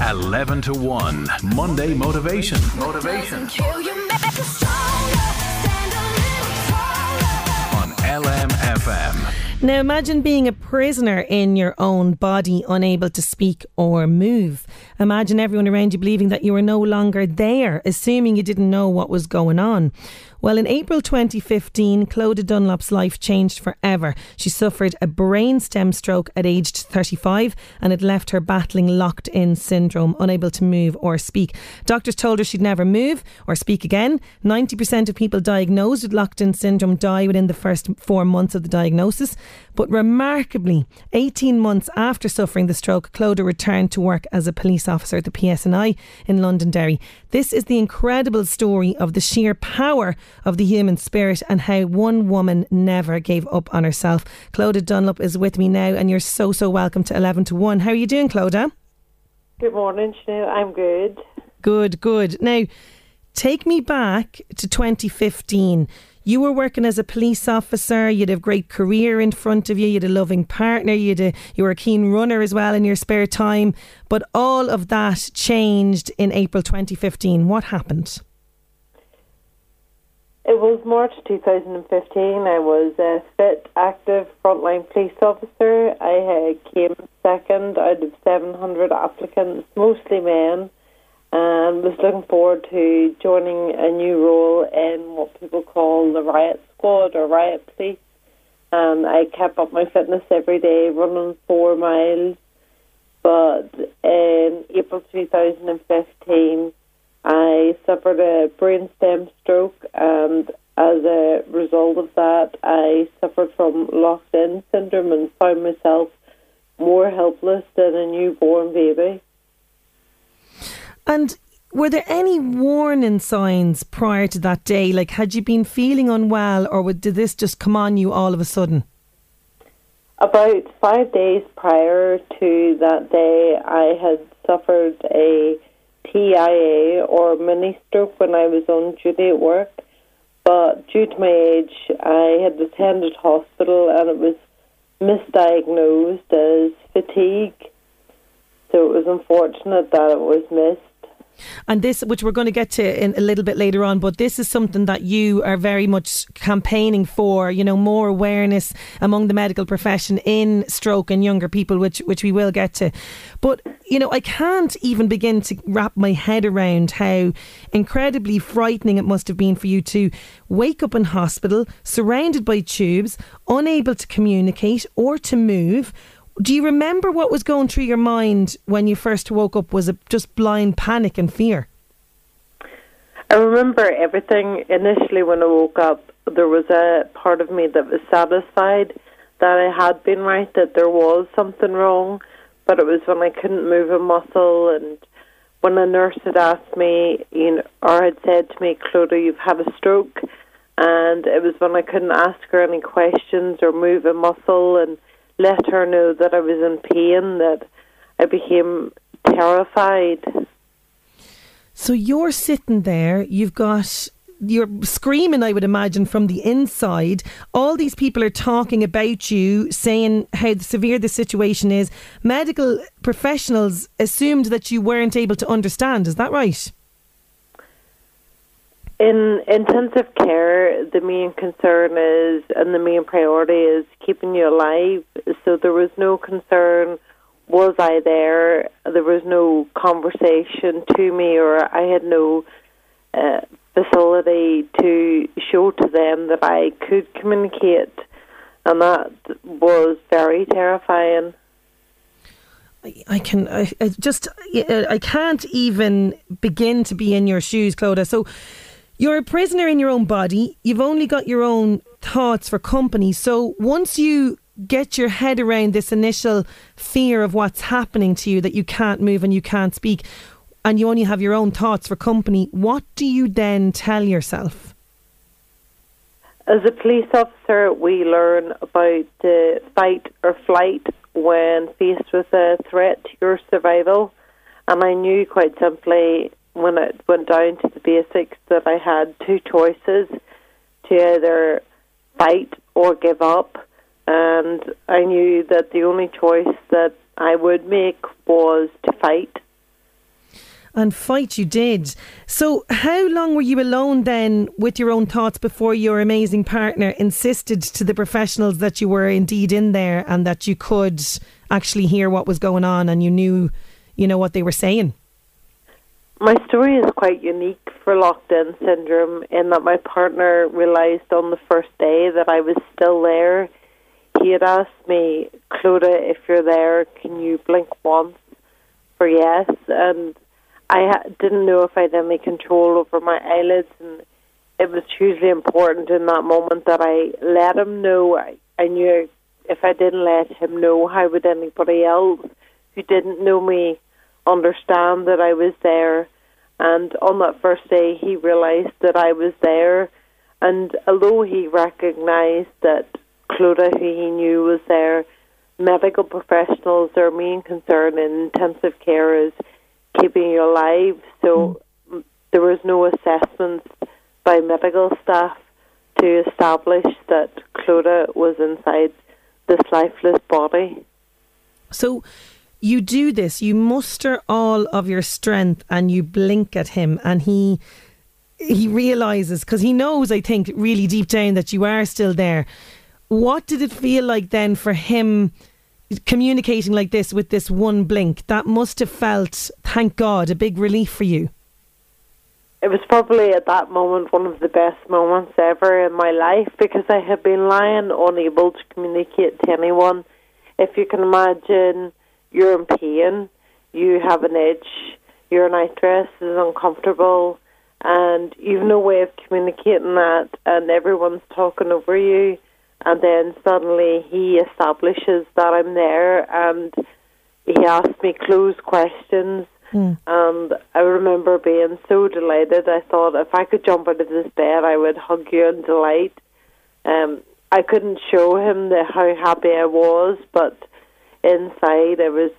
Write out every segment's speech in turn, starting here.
11 to 1 Monday Motivation. Motivation on LMFM. Now imagine being a prisoner in your own body, unable to speak or move. Imagine everyone around you believing that you were no longer there, assuming you didn't know what was going on. Well, in April 2015, Clodagh Dunlop's life changed forever. She suffered a brainstem stroke at aged 35 and it left her battling locked in syndrome, unable to move or speak. Doctors told her she'd never move or speak again. 90% of people diagnosed with locked in syndrome die within the first four months of the diagnosis. But remarkably, 18 months after suffering the stroke, Clodagh returned to work as a police officer at the PSNI in Londonderry. This is the incredible story of the sheer power of the human spirit and how one woman never gave up on herself. Clodagh Dunlop is with me now, and you're so, so welcome to 11 to 1. How are you doing, Clodagh? Good morning, Sinead. I'm good. Good, good. Now, take me back to 2015. You were working as a police officer. You had a great career in front of you. You had a loving partner. You had a, you were a keen runner as well in your spare time. But all of that changed in April 2015. What happened? It was March 2015. I was a fit, active frontline police officer. I came second out of 700 applicants, mostly men, and was looking forward to joining a new role in what people call the riot squad or riot police. And I kept up my fitness every day, running four miles. But in April 2015, I suffered a brainstem stroke, and as a result of that, I suffered from locked in syndrome and found myself more helpless than a newborn baby. And were there any warning signs prior to that day? Like, had you been feeling unwell, or did this just come on you all of a sudden? About five days prior to that day, I had suffered a TIA or mini stroke when I was on duty at work. But due to my age, I had attended hospital and it was misdiagnosed as fatigue. So it was unfortunate that it was missed. And this, which we're going to get to in a little bit later on, but this is something that you are very much campaigning for. You know, more awareness among the medical profession in stroke and younger people, which which we will get to. But you know, I can't even begin to wrap my head around how incredibly frightening it must have been for you to wake up in hospital, surrounded by tubes, unable to communicate or to move do you remember what was going through your mind when you first woke up? Was it just blind panic and fear? I remember everything. Initially, when I woke up, there was a part of me that was satisfied that I had been right, that there was something wrong, but it was when I couldn't move a muscle and when a nurse had asked me, you know, or had said to me, Clodagh, you've had a stroke, and it was when I couldn't ask her any questions or move a muscle and let her know that I was in pain, that I became terrified. So you're sitting there, you've got you're screaming, I would imagine, from the inside. All these people are talking about you, saying how severe the situation is. Medical professionals assumed that you weren't able to understand. Is that right? In intensive care, the main concern is, and the main priority is keeping you alive. So there was no concern, was I there? There was no conversation to me, or I had no uh, facility to show to them that I could communicate. And that was very terrifying. I can I, I just I can't even begin to be in your shoes, Clodagh. So you're a prisoner in your own body. You've only got your own thoughts for company. So once you get your head around this initial fear of what's happening to you that you can't move and you can't speak and you only have your own thoughts for company, what do you then tell yourself? As a police officer, we learn about the fight or flight when faced with a threat to your survival. And I knew quite simply when it went down to the basics that I had two choices to either fight or give up. And I knew that the only choice that I would make was to fight. And fight you did. So, how long were you alone then with your own thoughts before your amazing partner insisted to the professionals that you were indeed in there and that you could actually hear what was going on and you knew, you know, what they were saying? My story is quite unique for locked in syndrome in that my partner realised on the first day that I was still there. He had asked me, Clodagh, if you're there, can you blink once for yes? And I didn't know if I had any control over my eyelids, and it was hugely important in that moment that I let him know. I, I knew if I didn't let him know, how would anybody else who didn't know me understand that I was there? And on that first day, he realised that I was there. And although he recognised that Clodagh, who he knew was there, medical professionals, their main concern in intensive care is keeping you alive. So mm. there was no assessments by medical staff to establish that Clodagh was inside this lifeless body. So you do this, you muster all of your strength and you blink at him and he he realizes because he knows I think really deep down that you are still there. What did it feel like then for him communicating like this with this one blink, that must have felt, thank God, a big relief for you. It was probably at that moment one of the best moments ever in my life because I had been lying unable to communicate to anyone. If you can imagine, you're in pain, you have an itch, your nightdress is uncomfortable, and you've no way of communicating that, and everyone's talking over you and then suddenly he establishes that I'm there and he asks me closed questions. Mm. and I remember being so delighted. I thought if I could jump out of this bed I would hug you in delight. Um I couldn't show him the, how happy I was but inside I was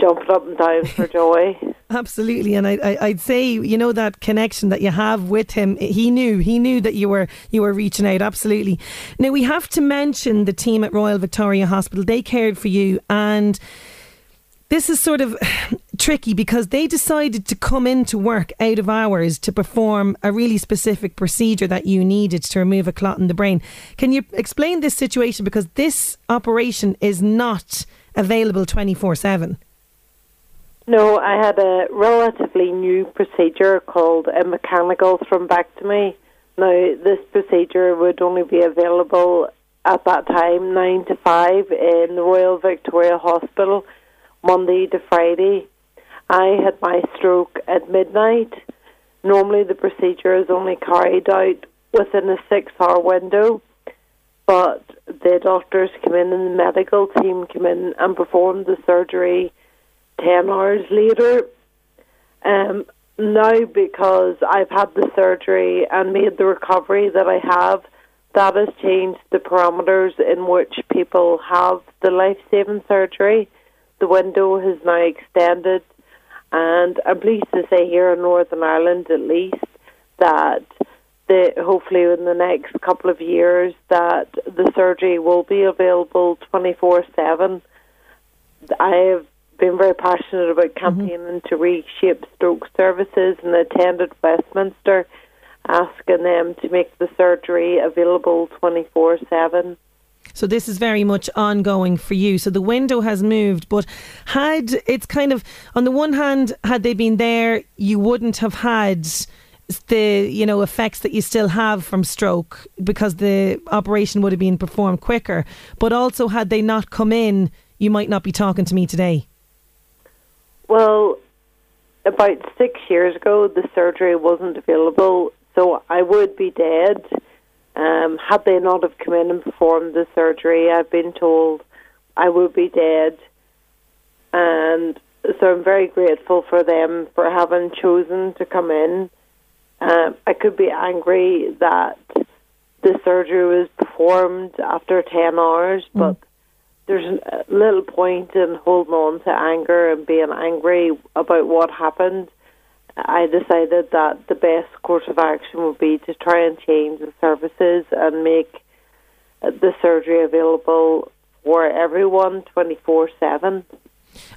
jumping up and down for joy Absolutely, and I, I, would say you know that connection that you have with him. He knew, he knew that you were you were reaching out. Absolutely. Now we have to mention the team at Royal Victoria Hospital. They cared for you, and this is sort of tricky because they decided to come into work out of hours to perform a really specific procedure that you needed to remove a clot in the brain. Can you explain this situation because this operation is not available twenty four seven? No, I had a relatively new procedure called a mechanical thrombectomy. Now, this procedure would only be available at that time, 9 to 5, in the Royal Victoria Hospital, Monday to Friday. I had my stroke at midnight. Normally, the procedure is only carried out within a six hour window, but the doctors came in and the medical team came in and performed the surgery 10 hours later. Um, now, because I've had the surgery and made the recovery that I have, that has changed the parameters in which people have the life saving surgery. The window has now extended, and I'm pleased to say here in Northern Ireland, at least, that the, hopefully in the next couple of years that the surgery will be available 24 7. I have been very passionate about mm-hmm. campaigning mm-hmm. to reshape stroke services and attended Westminster asking them to make the surgery available 24 7. So this is very much ongoing for you. So the window has moved, but had it's kind of on the one hand, had they been there, you wouldn't have had the you know effects that you still have from stroke because the operation would have been performed quicker. But also, had they not come in, you might not be talking to me today. Well, about six years ago, the surgery wasn't available, so I would be dead. Um, had they not have come in and performed the surgery, I've been told I would be dead. And so I'm very grateful for them for having chosen to come in. Um, I could be angry that the surgery was performed after 10 hours, mm. but there's little point in holding on to anger and being angry about what happened. I decided that the best course of action would be to try and change the services and make the surgery available for everyone 24 7.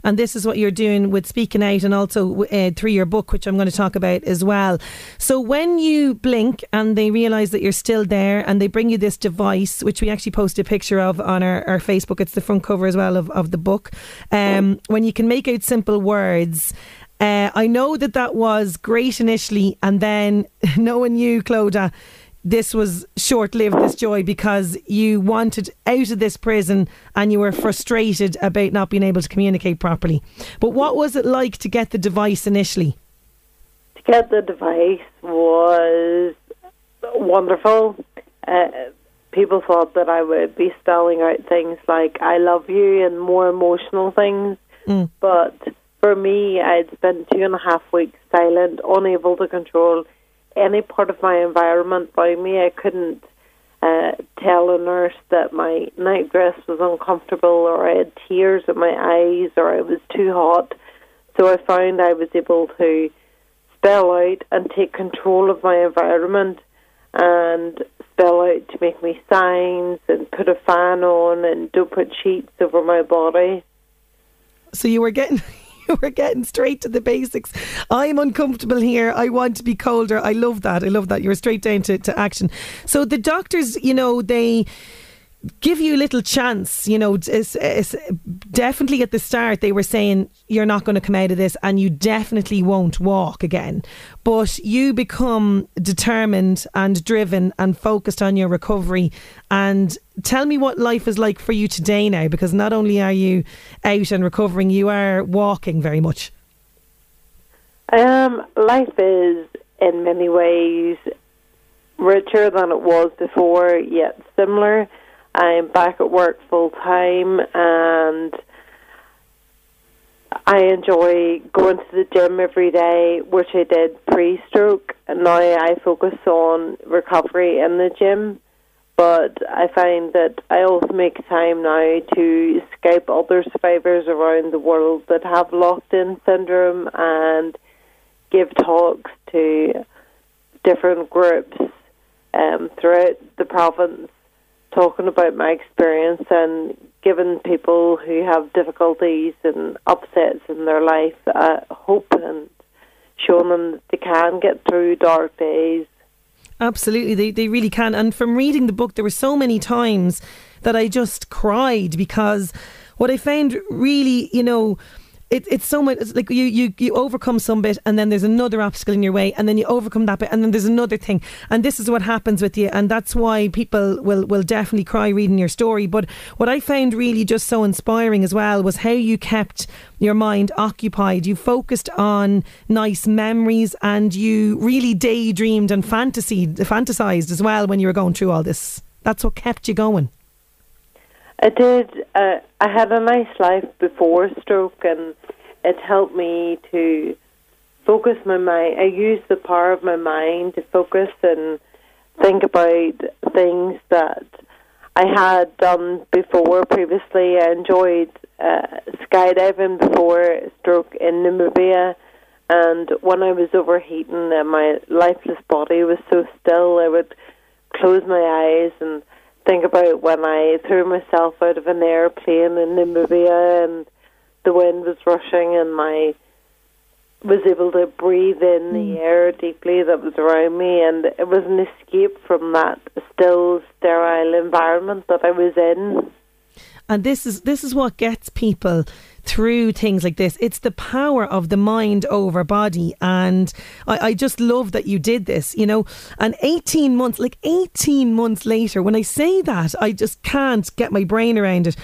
And this is what you're doing with Speaking Out and also uh, through your book, which I'm going to talk about as well. So when you blink and they realise that you're still there and they bring you this device, which we actually posted a picture of on our, our Facebook, it's the front cover as well of, of the book, um, when you can make out simple words. Uh, I know that that was great initially, and then knowing you, Clodagh, this was short lived, this joy, because you wanted out of this prison and you were frustrated about not being able to communicate properly. But what was it like to get the device initially? To get the device was wonderful. Uh, people thought that I would be spelling out things like I love you and more emotional things. Mm. But for me, I'd spent two and a half weeks silent, unable to control any part of my environment by me. I couldn't uh, tell a nurse that my night dress was uncomfortable or I had tears in my eyes or I was too hot. So I found I was able to spell out and take control of my environment and spell out to make me signs and put a fan on and don't put sheets over my body. So you were getting We're getting straight to the basics. I'm uncomfortable here. I want to be colder. I love that. I love that. You're straight down to, to action. So the doctors, you know, they give you a little chance. You know, it's, it's definitely at the start they were saying you're not going to come out of this and you definitely won't walk again. But you become determined and driven and focused on your recovery. And tell me what life is like for you today now, because not only are you out and recovering, you are walking very much. Um, life is in many ways richer than it was before, yet similar. I'm back at work full time and I enjoy going to the gym every day, which I did pre stroke. And now I focus on recovery in the gym. But I find that I also make time now to Skype other survivors around the world that have locked in syndrome and give talks to different groups um, throughout the province talking about my experience and giving people who have difficulties and upsets in their life uh, hope and showing them that they can get through dark days. Absolutely, they, they really can. And from reading the book, there were so many times that I just cried because what I found really, you know, it, it's so much it's like you, you you overcome some bit and then there's another obstacle in your way and then you overcome that bit and then there's another thing. And this is what happens with you and that's why people will will definitely cry reading your story. But what I found really just so inspiring as well was how you kept your mind occupied. You focused on nice memories and you really daydreamed and fantasy fantasized as well when you were going through all this. That's what kept you going I did. Uh, I had a nice life before stroke, and it helped me to focus my mind. I used the power of my mind to focus and think about things that I had done before previously. I enjoyed uh, skydiving before stroke in Namibia. And when I was overheating and my lifeless body was so still, I would close my eyes and think about when I threw myself out of an airplane in Namibia and the wind was rushing and I was able to breathe in the hmm. air deeply that was around me and it was an escape from that still sterile environment that I was in. And this is this is what gets people through things like this. It's the power of the mind over body. And I, I, just love that you did this, you know. And 18 months, like 18 months later, when I say that, I just can't get my brain around it.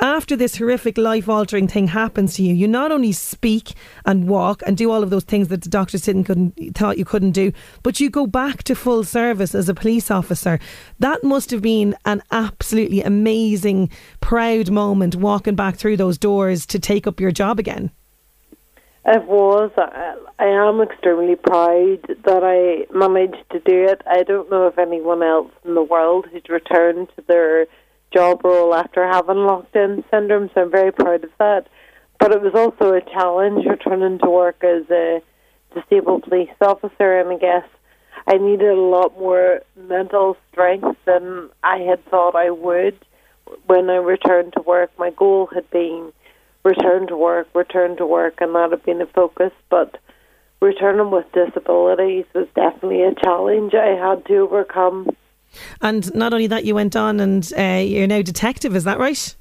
After this horrific life altering thing happens to you, you not only speak and walk and do all of those things that the doctors didn't couldn't thought you couldn't do, but you go back to full service as a police officer. That must have been an absolutely amazing, proud moment walking back through those doors to take up your job again. It was. I, I am extremely proud that I managed to do it. I don't know if anyone else in the world who's returned to their job role after having locked in syndrome, so I'm very proud of that. But it was also a challenge returning to work as a disabled police officer, and I guess I needed a lot more mental strength than I had thought I would when I returned to work. My goal had been return to work, return to work, and that had been a focus. But returning with disabilities was definitely a challenge I had to overcome. And not only that, you went on and uh, you're now detective, is that right?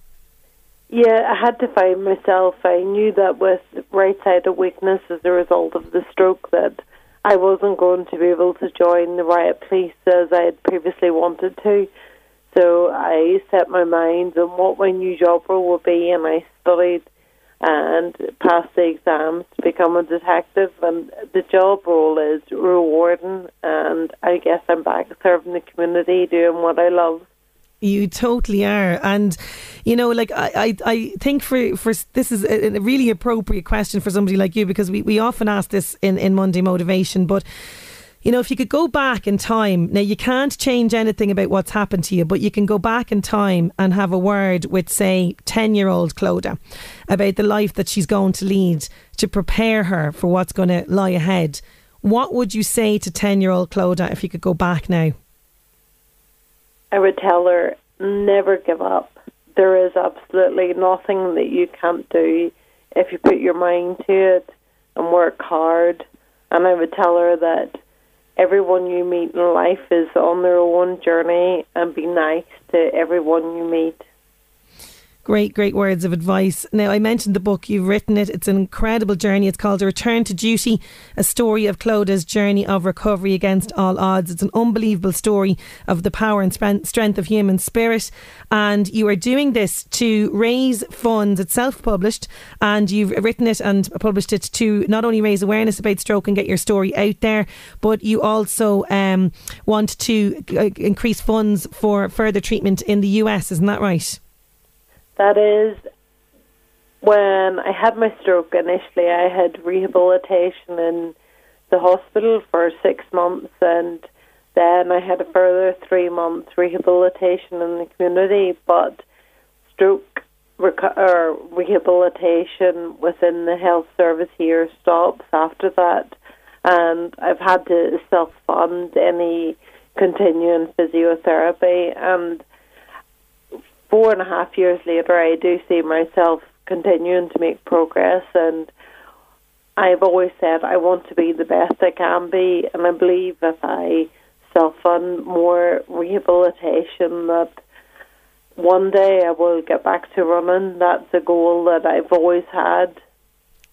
Yeah, I had to find myself. I knew that with right sided weakness as a result of the stroke that I wasn't going to be able to join the riot police as I had previously wanted to. So I set my mind on what my new job role would be, and I studied and pass the exams to become a detective. And the job role is rewarding, and I guess I'm back serving the community, doing what I love. You totally are, and you know, like I, I, I think for for this is a, a really appropriate question for somebody like you because we, we often ask this in in Monday motivation, but you know, if you could go back in time, now you can't change anything about what's happened to you, but you can go back in time and have a word with, say, 10 year old Clodagh about the life that she's going to lead to prepare her for what's going to lie ahead. What would you say to 10 year old Clodagh if you could go back now? I would tell her never give up. There is absolutely nothing that you can't do if you put your mind to it and work hard. And I would tell her that everyone you meet in life is on their own journey and be nice to everyone you meet. Great, great words of advice. Now, I mentioned the book, you've written it. It's an incredible journey. It's called A Return to Duty, a story of Clodagh's journey of recovery against all odds. It's an unbelievable story of the power and strength of human spirit. And you are doing this to raise funds. It's self published, and you've written it and published it to not only raise awareness about stroke and get your story out there, but you also um, want to uh, increase funds for further treatment in the US. Isn't that right? That is, when I had my stroke initially, I had rehabilitation in the hospital for six months, and then I had a further three months rehabilitation in the community. But stroke or rehabilitation within the health service here stops after that, and I've had to self fund any continuing physiotherapy and four and a half years later, I do see myself continuing to make progress, and I've always said I want to be the best I can be, and I believe if I self fund more rehabilitation, that one day I will get back to running. That's a goal that I've always had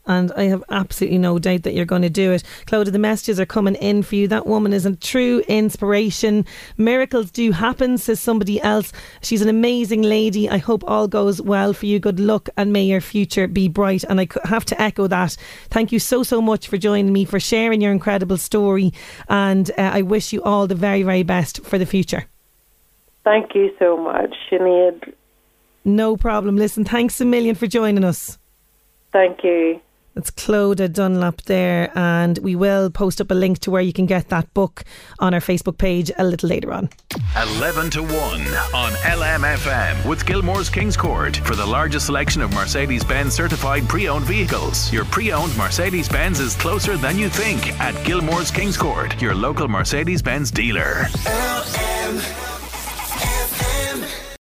and I have absolutely no doubt that you're going to do it. Clodagh, the messages are coming in for you. That woman is a true inspiration. Miracles do happen, says somebody else. She's an amazing lady. I hope all goes well for you. Good luck, and may your future be bright. And I have to echo that. Thank you so, so much for joining me, for sharing your incredible story, and uh, I wish you all the very, very best for the future. Thank you so much, Sinead. No problem. Listen, thanks a million for joining us. Thank you. It's Clodagh Dunlop there, and we will post up a link to where you can get that book on our Facebook page a little later on. 11 to 1 on LMFM with Gilmore's Kings Court for the largest selection of Mercedes Benz certified pre owned vehicles. Your pre owned Mercedes Benz is closer than you think at Gilmore's Kings Court, your local Mercedes Benz dealer. LMFM.